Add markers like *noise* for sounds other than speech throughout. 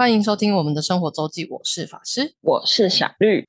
欢迎收听我们的生活周记，我是法师。我是小绿。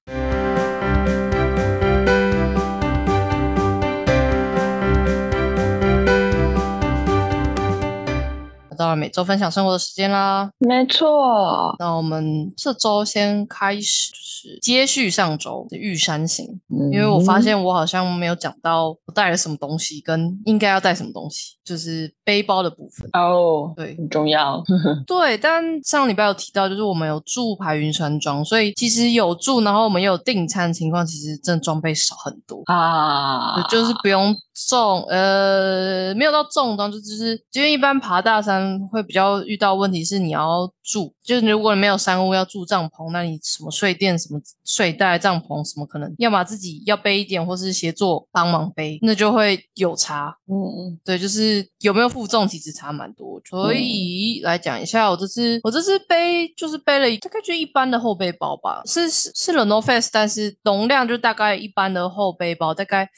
到了每周分享生活的时间啦。没错，那我们这周先开始，就是接续上周的玉山行，因为我发现我好像没有讲到我带了什么东西，跟应该要带什么东西，就是背包的部分。哦，对很重要。*laughs* 对，但上礼拜有提到，就是我们有住排云山庄，所以其实有住，然后我们也有订餐情况，其实真的装备少很多。啊，就是不用重，呃，没有到重装，就就是因为一般爬大山会比较遇到问题是你要住，就是如果你没有山屋要住帐篷，那你什么睡垫、什么睡袋、帐篷什么可能要么自己要背一点，或是协作帮忙背，那就会有差。嗯嗯，对，就是有没有负重其实差蛮多，所以来讲一下，我这次我这次背就是背了大概就一般的后背包吧，是是是 Lenovo Face，但是容量就大概一般的后背包，大概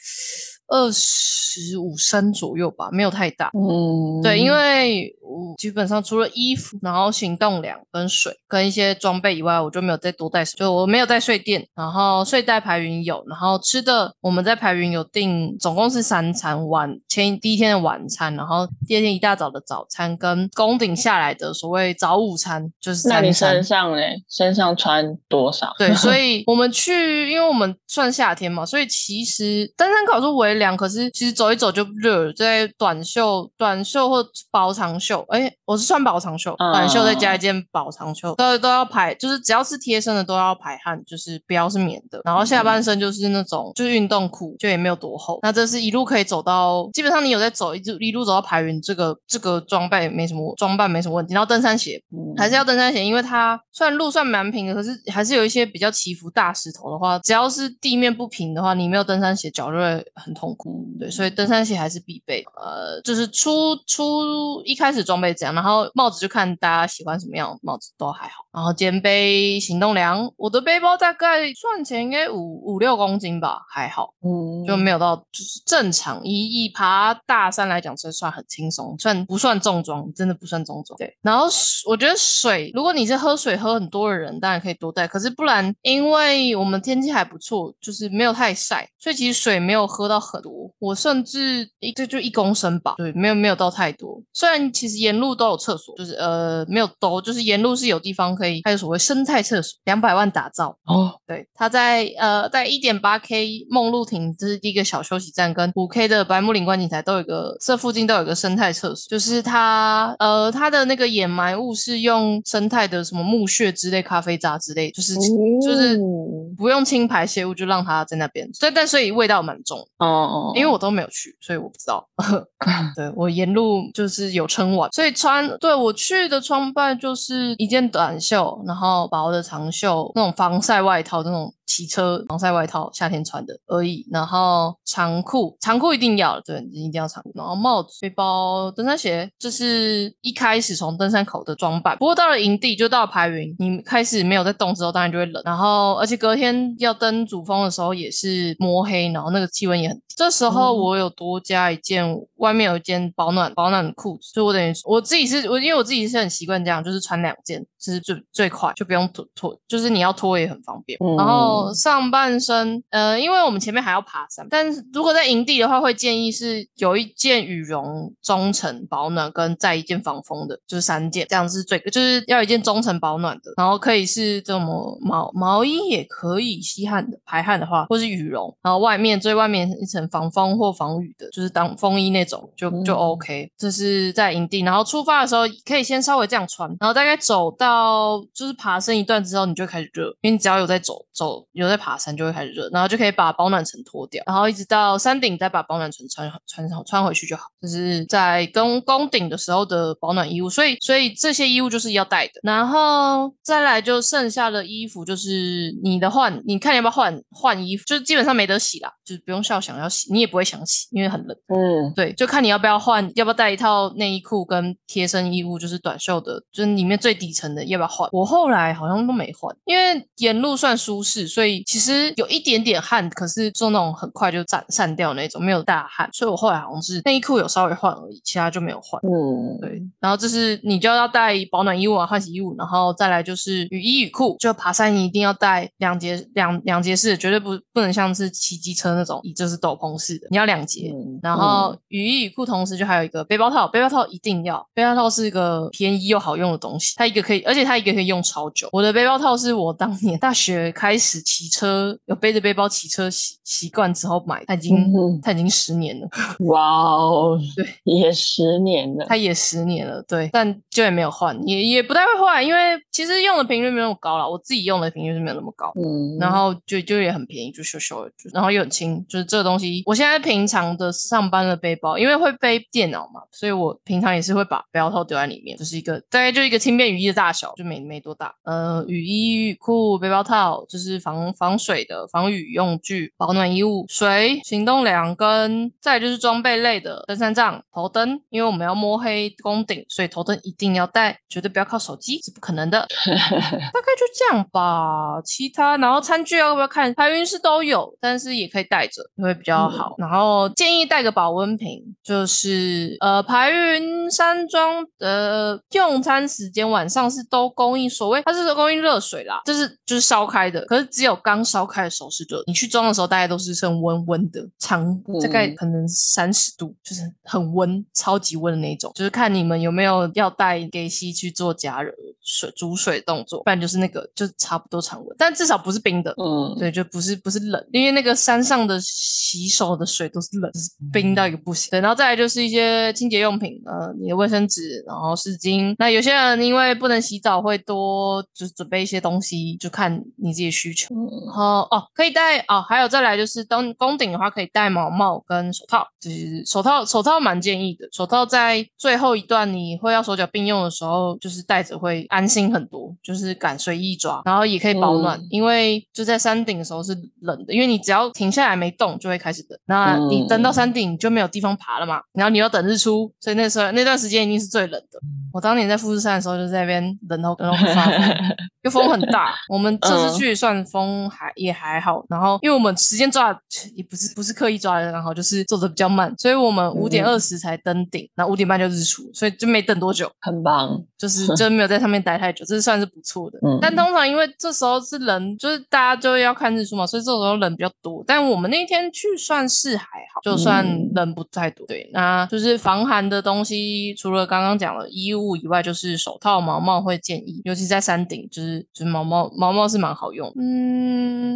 二十五升左右吧，没有太大。嗯，对，因为我基本上除了衣服，然后行动粮跟水跟一些装备以外，我就没有再多带，就我没有带睡垫，然后睡袋排云有，然后吃的我们在排云有订，总共是三餐，晚前第一天的晚餐，然后第二天一大早的早餐跟宫顶下来的所谓早午餐，就是那你身。上嘞？身上穿多少？对，所 *laughs* 以我们去，因为我们算夏天嘛，所以其实登山口是微凉，可是其实走一走就热了，在短袖、短袖或薄长袖，哎，我是穿薄长袖，短袖再加一件薄长袖，都都要排，就是只要是贴身的都要排汗，就是不要是棉的，然后下半身就是那种就是运动裤，就也没有多厚。那这是一路可以走到，基本上你有在走，一路一路走到排云，这个这个装备没什么装扮没什么问题，然后登山鞋嗯还是要登山鞋，因为它虽然路算蛮平的，可是还是有一些比较起伏大石头的话，只要是地面不平的话，你没有登山鞋，脚就会很痛苦。对，所以登山鞋还是必备。呃，就是出出一开始装备这样，然后帽子就看大家喜欢什么样的帽子都还好。然后肩背行动粮，我的背包大概算起来应该五五六公斤吧，还好。嗯就没有到就是正常，以以爬大山来讲，这算很轻松，算不算重装？真的不算重装。对，然后水我觉得水，如果你是喝水喝很多的人，当然可以多带，可是不然，因为我们天气还不错，就是没有太晒，所以其实水没有喝到很多。我甚至一这就一公升吧，对，没有没有到太多。虽然其实沿路都有厕所，就是呃没有都，就是沿路是有地方可以，还有所谓生态厕所，两百万打造。哦，对，它在呃在一点八 K 梦露亭，这是第一个小休息站，跟五 K 的白木林观景台都有一个，这附近都有一个生态厕所，就是它呃它的那个掩埋物是用生态的什么木屑之类、咖啡渣之类，就是、就是哦不用清排泄物，就让它在那边，所以但所以味道蛮重哦。哦，因为我都没有去，所以我不知道。*laughs* 对我沿路就是有撑完，所以穿对我去的装扮就是一件短袖，袖然后薄的长袖，那种防晒外套，这种骑车防晒外套，夏天穿的而已。然后长裤，长裤一定要，对，一定要长裤。然后帽子、背包、登山鞋，这是一开始从登山口的装扮。不过到了营地，就到了排云，你开始没有在动之后，当然就会冷。然后而且隔天要登主峰的时候也是摸黑，然后那个气温也很低。这时候嗯我有多加一件，外面有一件保暖保暖的裤子，所以我等于我自己是我因为我自己是很习惯这样，就是穿两件，就是最最快，就不用脱脱，就是你要脱也很方便。嗯然后上半身，呃，因为我们前面还要爬山，但是如果在营地的话，会建议是有一件羽绒中层保暖，跟再一件防风的，就是三件，这样是最就是要一件中层保暖的，然后可以是这么毛毛衣也可以吸汗的，排汗的话，或是羽绒，然后外面最外面一层防风或防雨的，就是当风衣那种，就就嗯 OK。这是在营地，然后出发的时候可以先稍微这样穿，然后大概走到就是爬升一段之后，你就开始热，因为你只要有在走走有在爬山就会开始热，然后就可以把保暖层脱掉，然后一直到山顶再把保暖层穿穿上穿回去就好。就是在跟攻顶的时候的保暖衣物，所以所以这些衣物就是要带的。然后再来就剩下的衣服就是你的换，你看你要不要换换衣服，就是基本上没得洗啦，就是不用笑想要洗，你也不会想洗，因为很冷。嗯对，就看你要不要换，要不要带一套内衣裤跟贴身衣物，就是短袖的，就是里面最底层的要不要换。我后来好像都没换，因为沿路算舒适，所所以其实有一点点汗，可是做那种很快就散散掉那种，没有大汗。所以我后来好像是内衣裤有稍微换而已，其他就没有换。嗯，对，然后这是你就要带保暖衣物啊、换洗衣物，然后再来就是雨衣雨裤，就爬山你一定要带两节两两节式的，绝对不不能像是骑机车那种，就是斗篷式的，你要两节。嗯然后雨衣雨裤同时就还有一个背包套，背包套一定要，背包套是一个便宜又好用的东西，它一个可以，而且它一个可以用超久。我的背包套是我当年大学开始骑车，有背着背包骑车习习惯之后买，他已经、嗯哼它已经十年了。哇哦，对，也十年了。他也十年了，对，但就也没有换，也也不太会换，因为其实用的频率没有那么高了，我自己用的频率是没有那么高。嗯，然后就就也很便宜，就修修然后又很轻，就是这个东西。我现在平常的上班的背包，因为会背电脑嘛，所以我平常也是会把背包套丢在里面，就是一个大概就一个轻便雨衣的大小，就没没多大。呃，雨衣、雨裤、背包套，就是防防水的防雨用具、保暖衣物、水、行动粮跟再就是装备类的登山杖、头灯，因为我们要摸黑攻顶，所以头灯一定要带，绝对不要靠手机，是不可能的。*laughs* 大概就这样吧。其他，然后餐具要不要看？排云是都有，但是也可以带着，会比较好。然后建议带个保温瓶，就是呃，排云山庄的用餐时间晚上是都供应，所谓它是供应热水啦，就是就是烧开的，可是只有刚烧开的时候是热，你去装的时候大概都是剩温温的，长大概嗯可能三十度，就是很温，超级温的那种，就是看你们有没有要带给西去做加热水煮水动作，不然就是那个就差不多常温，但至少不是冰的。嗯，对，就不是不是冷，因为那个山上的洗手的水都是冷，就是冰到一个不行。对，然后再来就是一些清洁用品，呃，你的卫生纸，然后湿巾。那有些人因为不能洗澡，会多就是准备一些东西，就看你自己的需求。嗯然后哦，可以戴哦，还有再来就是登攻顶的话，可以戴毛帽跟手套，就是手套手套蛮建议的，手套在最后一段你会要手脚并用的时候，就是戴着会安心很多，就是敢随意抓，然后也可以保暖，嗯因为就在山顶的时候是冷的，因为你只要停下来没动就会开始冷，那你登到山顶就没有地方爬了嘛，然后你要等日出，所以那时候那段时间一定是最冷的。我当年在富士山的时候就在那边冷到冷到快发疯。因为风很大，*laughs* 我们这次嗯去算风还、也还好，然后因为我们时间抓得也不是不是刻意抓的，然后就是做的比较慢，所以我们五点二十才登顶，然后五点半就日出，所以就没等多久，很棒。就是真没有在上面待太久，这是算是不错的。嗯但通常因为这时候是人，就是大家就要看日出嘛，所以这时候人比较多。但我们那天去算是还好，就算嗯人不太多。对，那就是防寒的东西，除了刚刚讲的衣物以外，就是手套、毛毛会建议，尤其在山顶，就是就是毛毛毛毛是蛮好用的。嗯，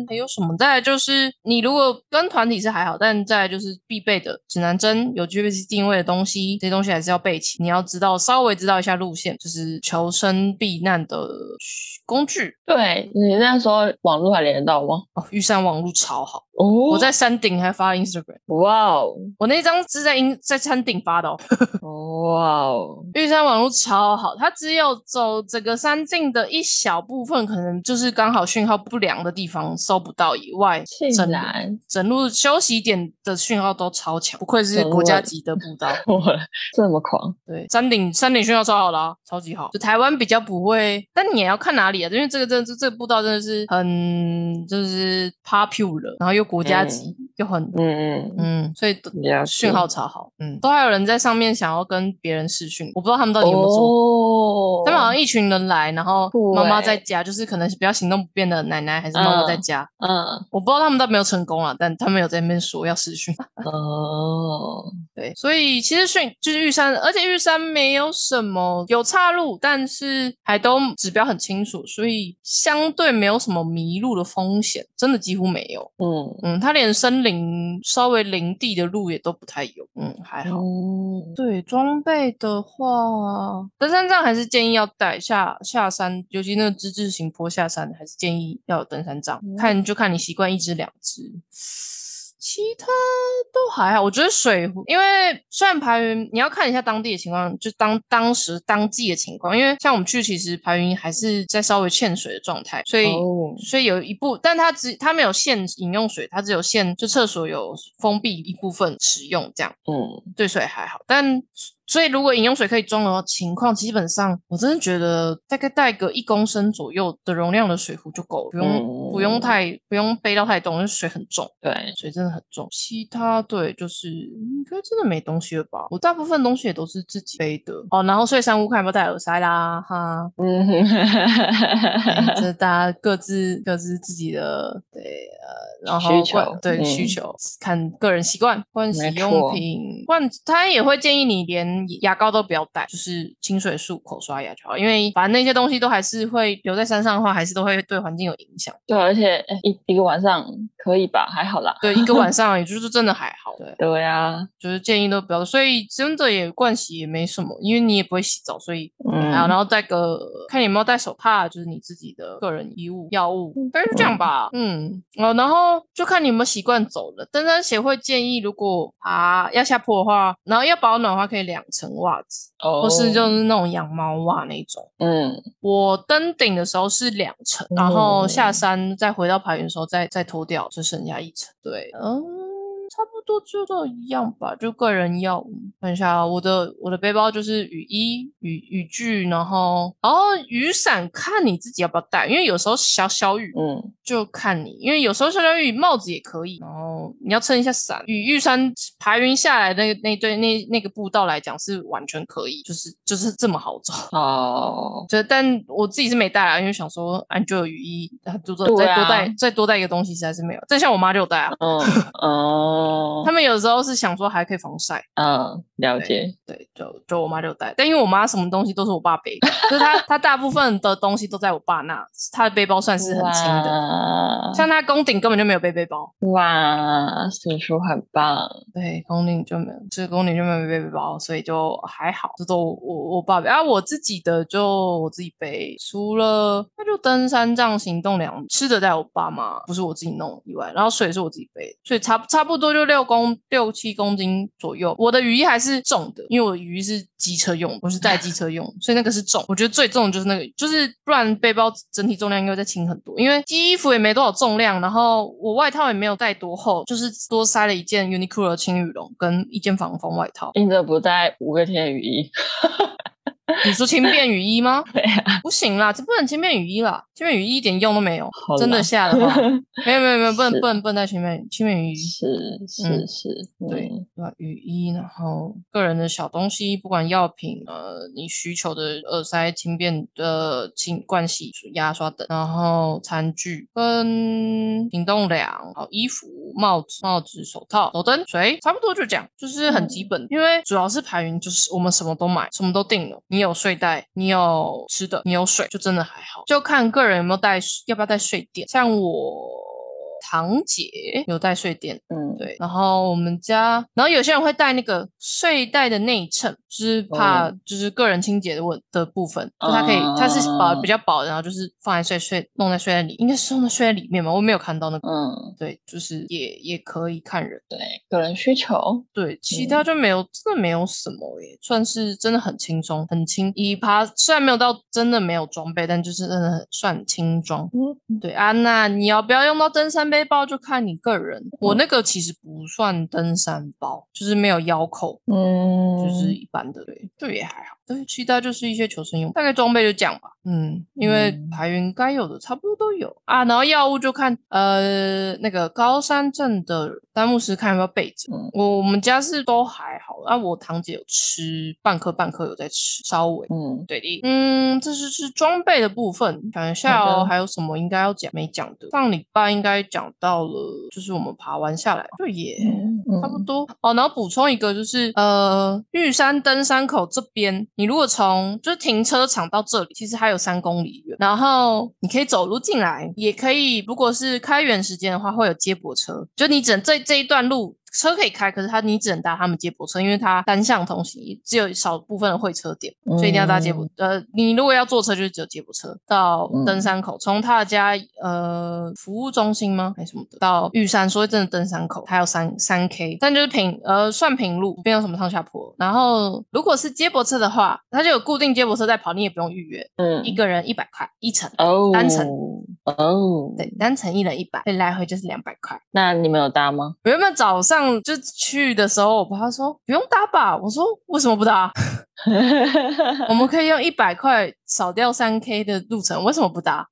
还有什么？再来就是你如果跟团体是还好，但再来就是必备的指南针、有 GPS 定位的东西，这些东西还是要备齐。你要知道稍微知道一下路线，就是求生避难的工具。对你那时候网络还连得到吗？哦，玉山网络超好，哦，我在山顶还发 Instagram，哇哦，我那张是在 in 在山顶发的哦。*laughs* 哇哦，玉山网络超好，它只有走整个山径的一小部分，可能就是刚好讯号不良的地方搜不到以外，竟整然整路休息点的讯号都超强，不愧是国家级的步道。*laughs* 这么狂，对，山顶山顶讯号超好啦、超级好。就台湾比较不会，但你也要看哪里啊，因为这个真的这这个步道真的是很就是 popular，然后又国家级，又很嗯嗯，嗯，所以讯号超好，嗯，都还有人在上面想要跟别人视讯，我不知道他们到底有没有做。哦，他们好像一群人来，然后妈妈欸在家，就是可能比较行动不便的奶奶还是妈妈在家，嗯。我不知道他们到底有没有成功啊，但他们有在那边说要视讯。*laughs* 哦，对，所以其实训就是玉山，而且玉山没有什么有岔路，但是还都指标很清楚，所以相对没有什么迷路的风险，真的几乎没有。嗯嗯，它连森林稍微林地的路也都不太有，嗯，还好。嗯对装备的话，登山杖还是建议要带下下山，尤其那个之字形坡下山，还是建议要有登山杖。嗯看就看你习惯一只两只，其他都还好。我觉得水壶，因为虽然排云你要看一下当地的情况，就当当时当季的情况，因为像我们去，其实排云还是在稍微欠水的状态，所以。哦所以有一部，但它只它没有限饮用水，它只有限就厕所有封闭一部分使用这样。嗯对水还好，但所以如果饮用水可以装的情况，基本上我真的觉得大概带个一公升左右的容量的水壶就够了，不用、嗯不用太不用背到太重，因为水很重。对，水真的很重，其他对就是应该真的没东西了吧？我大部分东西也都是自己背的哦。然后睡山屋看有没有带耳塞啦，哈，嗯这大家各自各自自己的对呃，然后需求对、嗯需求看个人习惯，盥洗没用错他也会建议你连牙膏都不要带，就是清水漱口刷牙就好，因为反正那些东西都还是会留在山上的话，还是都会对环境有影响。对，而且一一个晚上可以吧？还好啦。对，一个晚 *laughs* 上也就是真的还好，对。对啊，就是建议都不要，所以真的也惯洗也没什么，因为你也不会洗澡，所以嗯，然后带个看你有没有带手帕，就是你自己的个人衣物、药物，大概就这样吧。嗯，哦，然后就看你有没有习惯走了。登山协会建议，如果爬要下坡的话，然后要保暖的话，可以两层袜子，哦，或是就是那种羊毛袜那种。嗯，我登顶的时候是两层，然后哦下山再回到排云的时候再再脱掉，就剩下一层。对，嗯，差不多就都一样吧，就个人要看一下啊我的我的背包就是雨衣、雨雨具，然后然后雨伞看你自己要不要带，因为有时候小小雨嗯，就看你，因为有时候小小雨帽子也可以，然后你要撑一下伞。雨玉山排云下来的那个那对那那个步道来讲是完全可以，就是就是这么好走。哦，就但我自己是没带啊，因为想说，啊，你就有雨衣，啊就再多带啊再多带一个东西，实在是没有。但像我妈就有带啊，嗯，哦，他们有时候是想说还可以防晒，嗯，了解，对，就就我妈就带。但因为我妈什么东西都是我爸背，就是她 *laughs* 她大部分的东西都在我爸那，她的背包算是很轻的。像她宫顶根本就没有背背包，哇，叔叔很棒，对，宫顶就没有，这个宫顶就没有背背包，所以就还好，这都我我爸背。啊，我自己的就我自己背，除了那就登山杖、行动粮、吃的在我爸妈，不是我自己弄以外，然后水是我自己背，所以差差不多就六公六七公斤左右。我的雨衣还是重的，因为我的雨衣是机车用，不是带机车用，所以那个是重。我觉得最重的就是那个，就是不然背包整体重量应该会再轻很多，因为衣服也没多少重量，然后我外套也没有带多厚，就是多塞了一件 Uniqlo 轻羽绒跟一件防风外套。你怎么不带五月天雨衣？*laughs* *laughs* 你说轻便雨衣吗？*laughs* 对啊，不行啦，这不能轻便雨衣啦，轻便雨衣一点用都没有。真的下的话，没有没有没有，不能不能不能带轻便轻便雨衣。是是嗯是，对嗯，对吧？雨衣，然后个人的小东西，不管药品，呃，你需求的耳塞、轻便的清盥洗、牙刷等，然后餐具跟行动粮，好衣服、帽子、帽子、手套、手灯、水，差不多就这样，就是很基本。因为主要是排云，就是我们什么都买，什么都定了。你你有睡袋，你有吃的，你有水，就真的还好，就看个人有没有带，要不要带睡垫。像我堂姐有带睡垫。嗯，对，然后我们家，然后有些人会带那个睡袋的内衬，就是怕就是个人清洁的问的部分，就它可以它是薄哦比较薄的，然后就是放在睡睡弄在睡袋里，应该是弄在睡袋里面嘛，我没有看到那个。嗯，对，就是也也可以看人。对，个人需求，对，其嗯他就没有，真的没有什么耶，算是真的很轻松，很轻。一趴虽然没有到真的没有装备，但就是真的很算轻装。嗯，对啊，娜你要不要用到登山背包，就看你个人。我那个其实不算登山包，就是没有腰扣，嗯，就是一般的，对，就也还好。对，其他就是一些求生用，大概装备就这样吧。嗯，因为嗯排云该有的差不多都有啊，然后药物就看呃那个高山镇的丹木斯看有没有备着。嗯我我们家是都还好，啊，我堂姐有吃半颗半颗有在吃，稍微。嗯，对的，嗯，这是是装备的部分，想一下哦，还有什么应该要讲没讲的？上礼拜应该讲到了，就是我们爬完下来，对耶，嗯差不多哦。然后补充一个，就是呃，玉山登山口这边，你如果从就是停车场到这里，其实还有三公里远，然后你可以走路进来，也可以，如果是开园时间的话，会有接驳车，就你整这这一段路。车可以开，可是它你只能搭他们接驳车，因为它单向通行，只有少部分的会车点，所以一定要搭接驳。呃，你如果要坐车，就是只有接驳车到嗯登山口，从他的家呃服务中心吗还是什么的到玉山，所以真的登山口还有三三 K，但就是平呃算平路，没有什么上下坡。然后如果是接驳车的话，它就有固定接驳车在跑，你也不用预约，嗯一个人一百块一程。哦，单程哦，对，单程一人一百，所以来回就是两百块。那你们有搭吗？我原本早上就去的时候，我爸说不用搭吧，我说为什么不搭？*laughs* 我们可以用一百块少掉三 K 的路程，为什么不搭？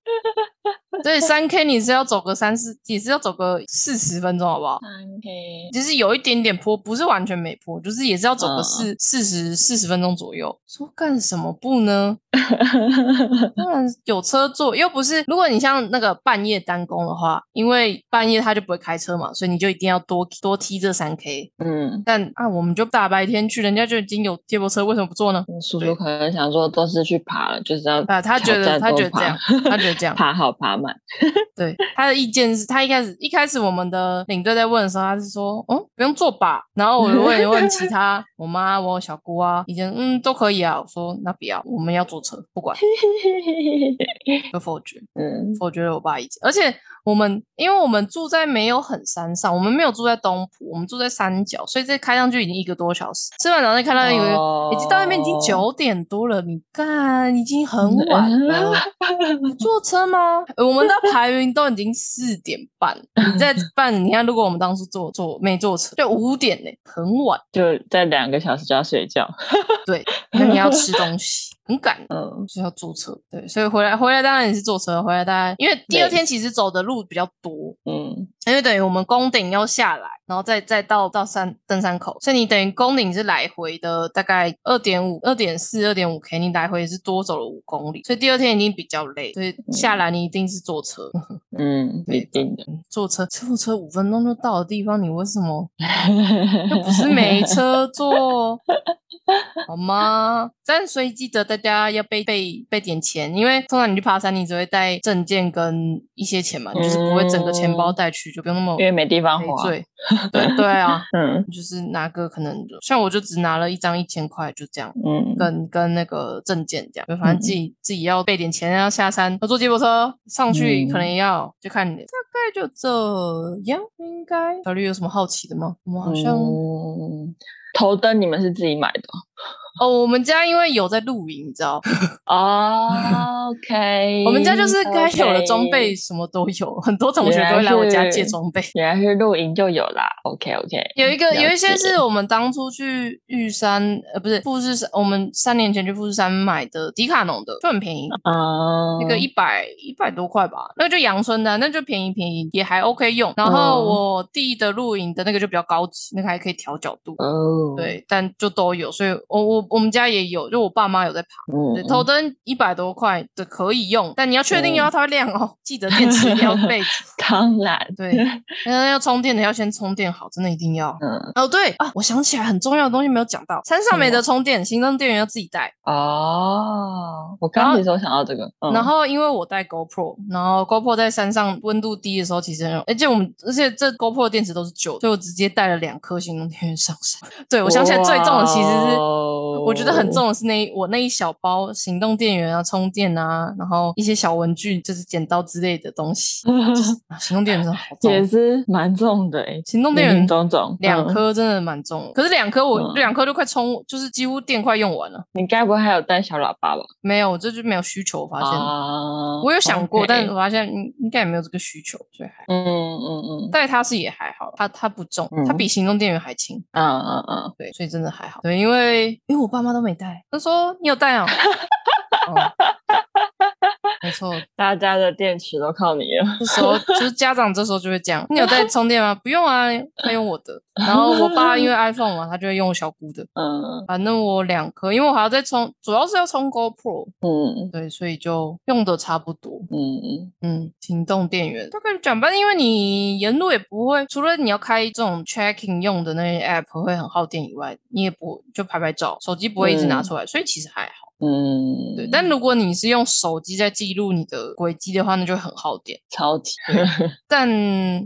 *laughs* 所以三 K 你是要走个三四，也是要走个四十分钟，好不好？三 K，其实有一点点坡，不是完全没坡，就是也是要走个嗯四四十四十分钟左右。说干什么不呢？*laughs* 当然有车坐，又不是如果你像那个半夜单工的话，因为半夜他就不会开车嘛，所以你就一定要多多踢这三 K。嗯，但啊，我们就大白天去，人家就已经有接驳车，为什么不坐呢？叔叔可能想说都是去爬了，就是要啊，他觉得他觉得这样，他觉得这样，*laughs* 爬好爬满，*laughs* 对他的意见是他一开始一开始我们的领队在问的时候，他是说，嗯，不用做吧。然后我就问问其 *laughs* 他我妈、我小姑啊，意见嗯都可以啊。我说那不要，我们要坐车，不管，*laughs* 就否决，嗯否决了我爸意见。而且我们因为我们住在没有很山上，我们没有住在东浦，我们住在山脚，所以这开上去已经一个多小时。吃完早餐看到一个。哦已经到那边已经九点多了，你看已经很晚了，坐车吗？呃我们到排云都已经四点半，*laughs* 你在办，你看如果我们当初坐坐没坐车，就五点呢、很晚。就在两个小时就要睡觉，*laughs* 对，那你要吃东西，*laughs* 很赶，嗯。就是要坐车。对，所以回来回来当然也是坐车，回来大概因为第二天其实走的路比较多，嗯因为等于我们宫顶要下来，然后再再到到山登山口，所以你等于宫顶是来回的大概二点五、二点四、二点五 K，你来回是多走了五公里，所以第二天已经比较累，所以下来你一定是坐车，*laughs* 嗯，一定的，嗯坐车坐车五分钟就到的地方，你为什么 *laughs* 又不是没车坐？好吗？*laughs* 但所以记得大家要备备备点钱，因为通常你去爬山，你只会带证件跟一些钱嘛，你就是不会整个钱包带去，就不用那么因为没地方花。对对啊，*laughs* 嗯就是拿个可能像我就只拿了一张一千块，就这样。嗯，跟跟那个证件这样，就反正自己、自己要备点钱，要下山，要坐接驳车上去，嗯可能也要就看你，大概就这样，应该。小绿有什么好奇的吗？我们好像、嗯头灯你们是自己买的哦，我们家因为有在露营，你知道，*laughs* 哦？OK，*laughs* 我们家就是该有的装备什么都有，很多同学都会来我家借装备。原来是露营就有啦，OK OK，有一个有一些是我们当初去玉山，呃，不是富士山，我们三年前去富士山买的迪卡侬的，就很便宜，啊，那个一百一百多块吧，那个就阳春的啊，那就便宜便宜，也还 OK 用。然后嗯我弟的露营的那个就比较高级，那个还可以调角度。哦，，对，但就都有，所以我我我们家也有，就我爸妈有在爬。对，嗯，头灯一百多块的可以用，但你要确定嗯要它会亮哦，记得电池要 *laughs* 备足。当然，对，那要充电的要先充电好，真的一定要。嗯，哦，对啊，我想起来很重要的东西没有讲到，山上没得充电，行动电源要自己带。哦，我刚刚其实有想到这个，嗯然后因为我带 GoPro，然后 GoPro 在山上温度低的时候其实很有，而且我们而且这 GoPro 的电池都是旧，所以我直接带了两颗行动电源上山。*laughs* 对我想起来最重的其实是。我觉得很重的是那我那一小包行动电源啊、充电啊，然后一些小文具，就是剪刀之类的东西。*laughs* 啊行动电源真的好也，是蛮重的诶，行动电源林林总总两嗯颗真的蛮重的，可是两颗我嗯两颗都快充，就是几乎电快用完了。你该不会还有带小喇叭吧？没有，这就没有需求，我发现。啊，我有想过但是我发现应应该也没有这个需求，所以还嗯嗯嗯带它是也还好，它它不重，它嗯比行动电源还轻，嗯嗯嗯，对，所以真的还好。对，因为因为我爸妈都没带，他说你有带啊、哦，*laughs* *laughs* 没错，大家的电池都靠你了。这时候就是家长这时候就会这样，你有带充电吗？不用啊，他用我的。然后我爸 *laughs* 因为 iPhone 嘛，他就会用我小姑的。嗯反正我两颗，因为我还要再充，主要是要充 GoPro，嗯对，所以就用的差不多。嗯嗯，行动电源大概就讲吧，因为你沿路也不会，除了你要开这种 tracking 用的那些 app 会很耗电以外，你也不就拍拍照，手机不会一直拿嗯出来，所以其实还好。嗯，对，但如果你是用手机在记录你的轨迹的话，那就很耗电。超级。*laughs* 但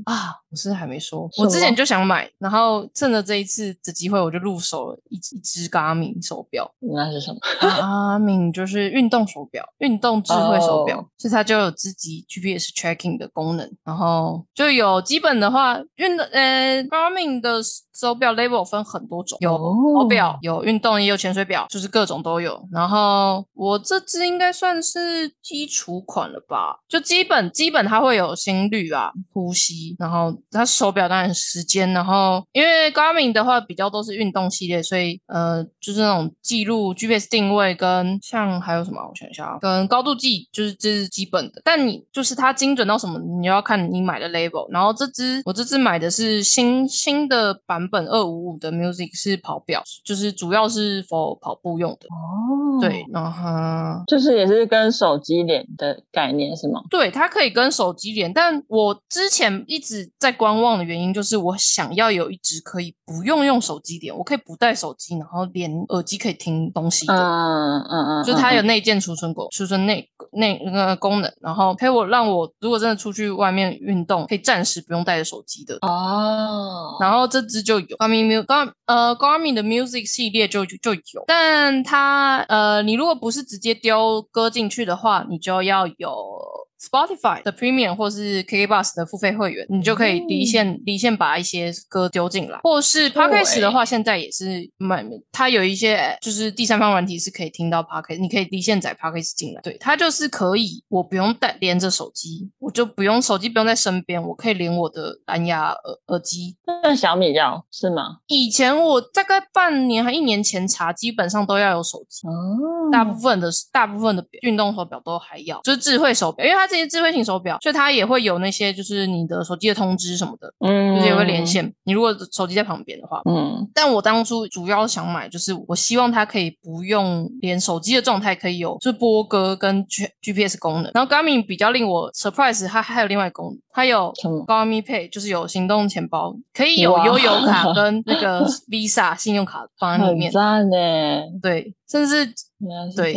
啊，我是还没说，我之前就想买，然后趁着这一次的机会，我就入手了一一只 Garmin 手表。那是什么？Garmin 就是运动手表，运动智慧手表哦所以它就有自己 GPS tracking 的功能，然后就有基本的话，运的呃 Garmin 的手表 label 分很多种，有手表，有运动，也有潜水表，就是各种都有。然后我这只应该算是基础款了吧，就基本基本它会有心率啊、呼吸，然后它手表当然时间，然后因为 Garmin 的话比较都是运动系列，所以呃就是那种记录 GPS 定位跟像还有什么，我想一下啊，跟高度计就是这是基本的，但你就是它精准到什么，你要看你买的 label。然后这只我这只买的是新新的版本二五五的 Music 是跑表，就是主要是 for 跑步用的。哦，对，，然后就是也是跟手机连的概念是吗？对，它可以跟手机连，但我之前一直在观望的原因就是我想要有一只可以不用用手机点，我可以不带手机，然后连耳机可以听东西的。嗯嗯嗯，就是它有嗯内建储存功储存内内那个功能，然后可以我让我如果真的出去外面运动，可以暂时不用带着手机的。哦，然后这只就有 Garmin Mu Gar 呃 Garmin 的 Music 系列就就就有，但它呃你如果不是直接丢歌进去的话，你就要有 Spotify 的 Premium 或是 KK Bus 的付费会员，你就可以离线离线把一些歌丢进来，或是 Podcast 的话，现在也是买它有一些就是第三方软体是可以听到 Podcast，你可以离线载 Podcast 进来，对，它就是可以我不用带连着手机，我就不用手机不用在身边，我可以连我的蓝牙耳耳机。那小米要是吗？以前我大概半年还一年前查，基本上都要有手机，哦，大部分的大部分的运动手表都还要，就是智慧手表，因为它这些智慧型手表，所以它也会有那些就是你的手机的通知什么的，嗯，就是也会连，线。你如果手机在旁边的话。嗯但我当初主要想买，就是我希望它可以不用连手机的状态，可以有就是播歌跟 G GPS 功能。然后 Garmin 比较令我 surprise，它还有另外功能，它有 Garmin Pay，就是有行动钱包，可以有哇悠游卡 *laughs* 跟那个 Visa 信用卡放在里面。很赞呢，对，甚至对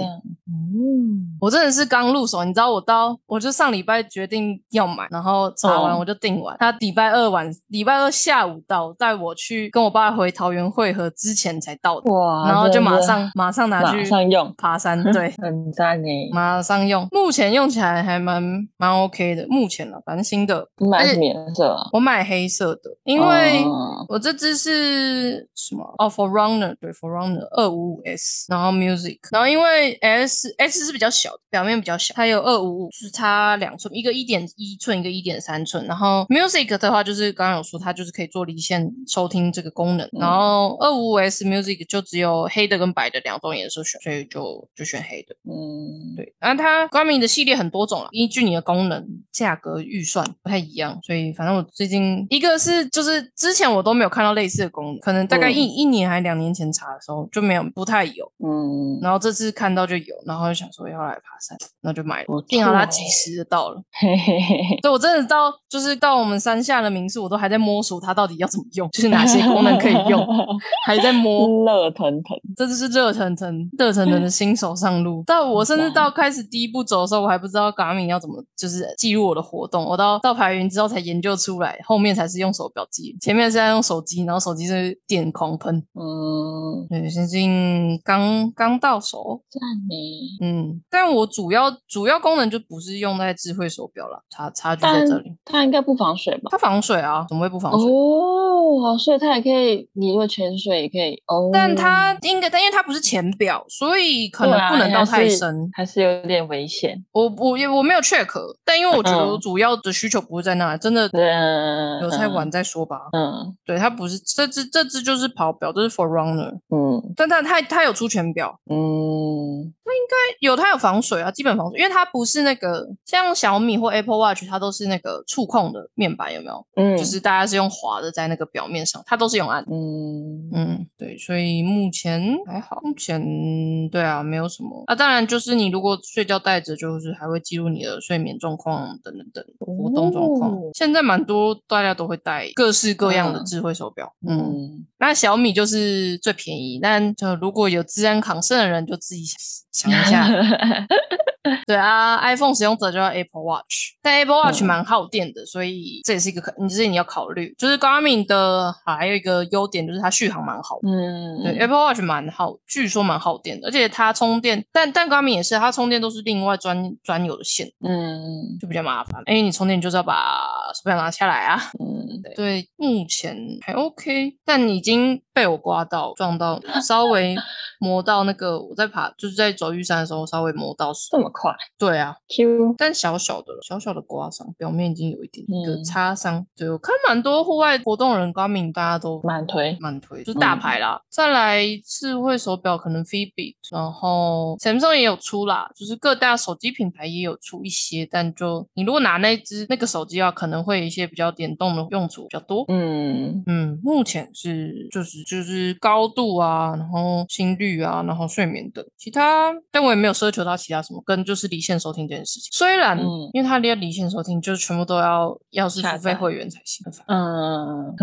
我真的是刚入手，你知道我到我就上礼拜决定要买，然后查完哦我就订完，他礼拜二晚礼拜二下午到，带我去跟我爸回桃园会合之前才到的，哇，然后就马上马上拿去上用，爬山，对。*laughs* 很赞呢。马上用，目前用起来还蛮蛮 OK 的。目前了，反正新的，你买什么颜色啊？我买黑色的，因为哦我这只是什么？哦，Forerunner，对，Forerunner 二五五 S，然后 Music，然后因为 S S 是比较小的，表面比较小，它有二五五，就是差两寸，一个一点一寸，一个一点三寸。然后 Music 的话，就是刚刚有说它就是可以做离线收听这个功能，嗯然后二五五 S Music 就只有黑的跟白的两种颜色选，所以就就选黑的。嗯，对，然后它 Garmin 的系列很多种了，依据你的功能、价格、预算不太一样，所以反正我最近一个是就是之前我都没有看到类似的功能，可能大概一、嗯一年还两年前查的时候就没有不太有，嗯，然后这次看到就有，然后就想说要来爬山，那就买不了，幸好它错及时的到了。嘿嘿嘿嘿，对我真的到就是到我们山下的民宿，我都还在摸索它到底要怎么用，就是哪些功能可以用，*laughs* 还在摸。热腾腾，这就是热腾腾、热腾腾的新手上路。到我甚至到开始第一步走的时候，我还不知道 Garmin 要怎么就是记录我的活动。我到到排云之后才研究出来，后面才是用手表记，前面是在用手机，然后手机是电狂喷。嗯，对，最近刚刚到手，赞呢。嗯，但我主要主要功能就不是用在智慧手表了，差差距在这里。它应该不防水吧？它防水啊，怎么会不防水？哦，所以它也可以，你如果潜水也可以哦。但它应该，但因为它不是浅表，所以可能不能到太深。还是有点危险。我我也我没有 check，但因为我觉得嗯我主要的需求不是在那，真的嗯，有在玩再说吧。嗯对，它不是这只这只就是跑表，这是 for runner，嗯但它它它有出全表，嗯它应该有它有防水啊，基本防水，因为它不是那个像小米或 Apple Watch，它都是那个触控的面板，有没有？嗯，就是大家是用滑的在那个表面上，它都是用按。嗯嗯，对，所以目前还好，目前对啊，没有什么啊。当然，就是你如果睡觉带着，就是还会记录你的睡眠状况等等等活动状况。哦现在蛮多大家都会带各式各样的嗯智慧手表，嗯，嗯那小米就是最便宜，但就如果有治安抗胜的人，就自己想想一下。*laughs* 对啊，iPhone 使用者就要 Apple Watch，但 Apple Watch 嗯蛮耗电的，所以这也是一个可，你这是你要考虑。就是 Garmin 的还有一个优点就是它续航蛮好的。嗯，对，Apple Watch 蛮耗，据说蛮耗电的，而且它充电，但但 Garmin 也是，它充电都是另外专专有的线，嗯就比较麻烦。因为你充电就是要把手表拿下来啊。嗯，对对，目前还 OK，但已经被我刮到撞到，稍微磨到那个我在爬，就是在走玉山的时候稍微磨到手。这么快对啊，，Q，但小小的小小的刮伤，表面已经有一点一个嗯擦伤。对我看蛮多户外活动人，Garmin 大家都蛮推，蛮推，就是大牌啦。再来智慧手表，可能 Fitbit，然后 Samsung 也有出啦，就是各大手机品牌也有出一些，但就你如果拿那只那个手机啊，可能会有一些比较点动的用处比较多。嗯嗯，目前是就是就是高度啊，然后心率啊，然后睡眠等，其他但我也没有奢求到其他什么，跟就是离线收听这件事情。虽然、嗯因为它连离线收听就是全部都要要是付费会员才行，嗯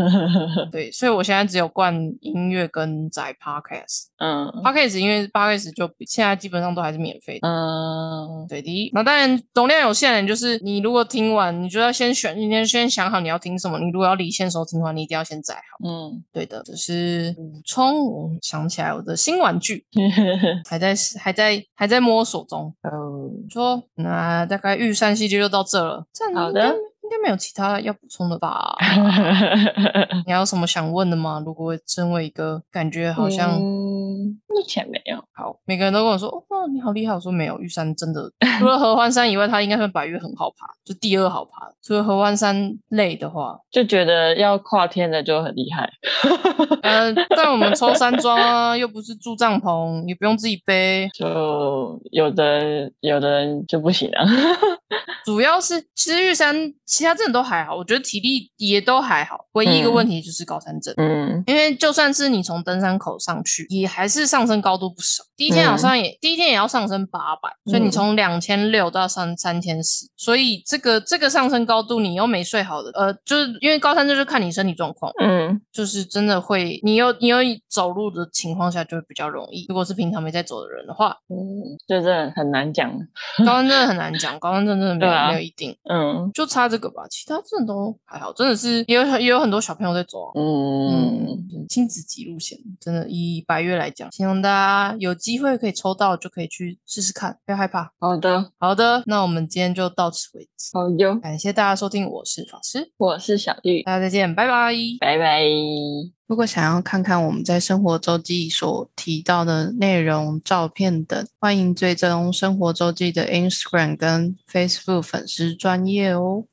对，所以我现在只有灌音乐跟载 podcast。嗯 podcast 因为 podcast 就比现在基本上都还是免费的。嗯对的，那当然容量有限人，就是你如果听完，你就要先选，你先先想好你要听什么。你如果要离线收听的话，你一定要先载好。嗯，对的，只是补充，我想起来我的新玩具还在还在还在摸索中。哦，说那大概玉山系列就到这了，好的应该没有其他要补充的吧？*laughs* 你还有什么想问的吗？如果身为一个感觉好像、嗯目前没有，好，每个人都跟我说哦，你好厉害。我说没有，玉山真的除了合欢山以外，它应该算百越很好爬，就第二好爬。除了合欢山累的话，就觉得要跨天的就很厉害。呃，但我们抽山庄啊，又不是住帐篷，也不用自己背，就有的有的人就不行了。主要是其实玉山其他真的都还好，我觉得体力也都还好，唯一一个嗯问题就是高山症。嗯因为就算是你从登山口上去，也还是上升高度不少。第一天好像也、第一天也要上升八百，所以你嗯从两千六到三三千四，所以这个这个上升高度你又没睡好的，呃，就是因为高山就是看你身体状况，嗯就是真的会，你又你又走路的情况下就会比较容易。如果是平常没在走的人的话，嗯，就真的很难讲。高山症很难讲，高山真的没 *laughs* 有、啊没有一定。嗯就差这个吧，其他真的都还好，真的是也有也有很多小朋友在走啊、嗯，嗯，亲子级路线，真的以百越来讲，希望大家有机会可以抽到，就可以去试试看，不要害怕。好的，好的，那我们今天就到此为止，好哟，感谢大家收听，我是法师，我是小绿，大家再见，拜拜。拜拜。如果想要看看我们在生活周记所提到的内容、照片等，欢迎追踪生活周记的 Instagram 跟 Facebook 粉丝专业哦。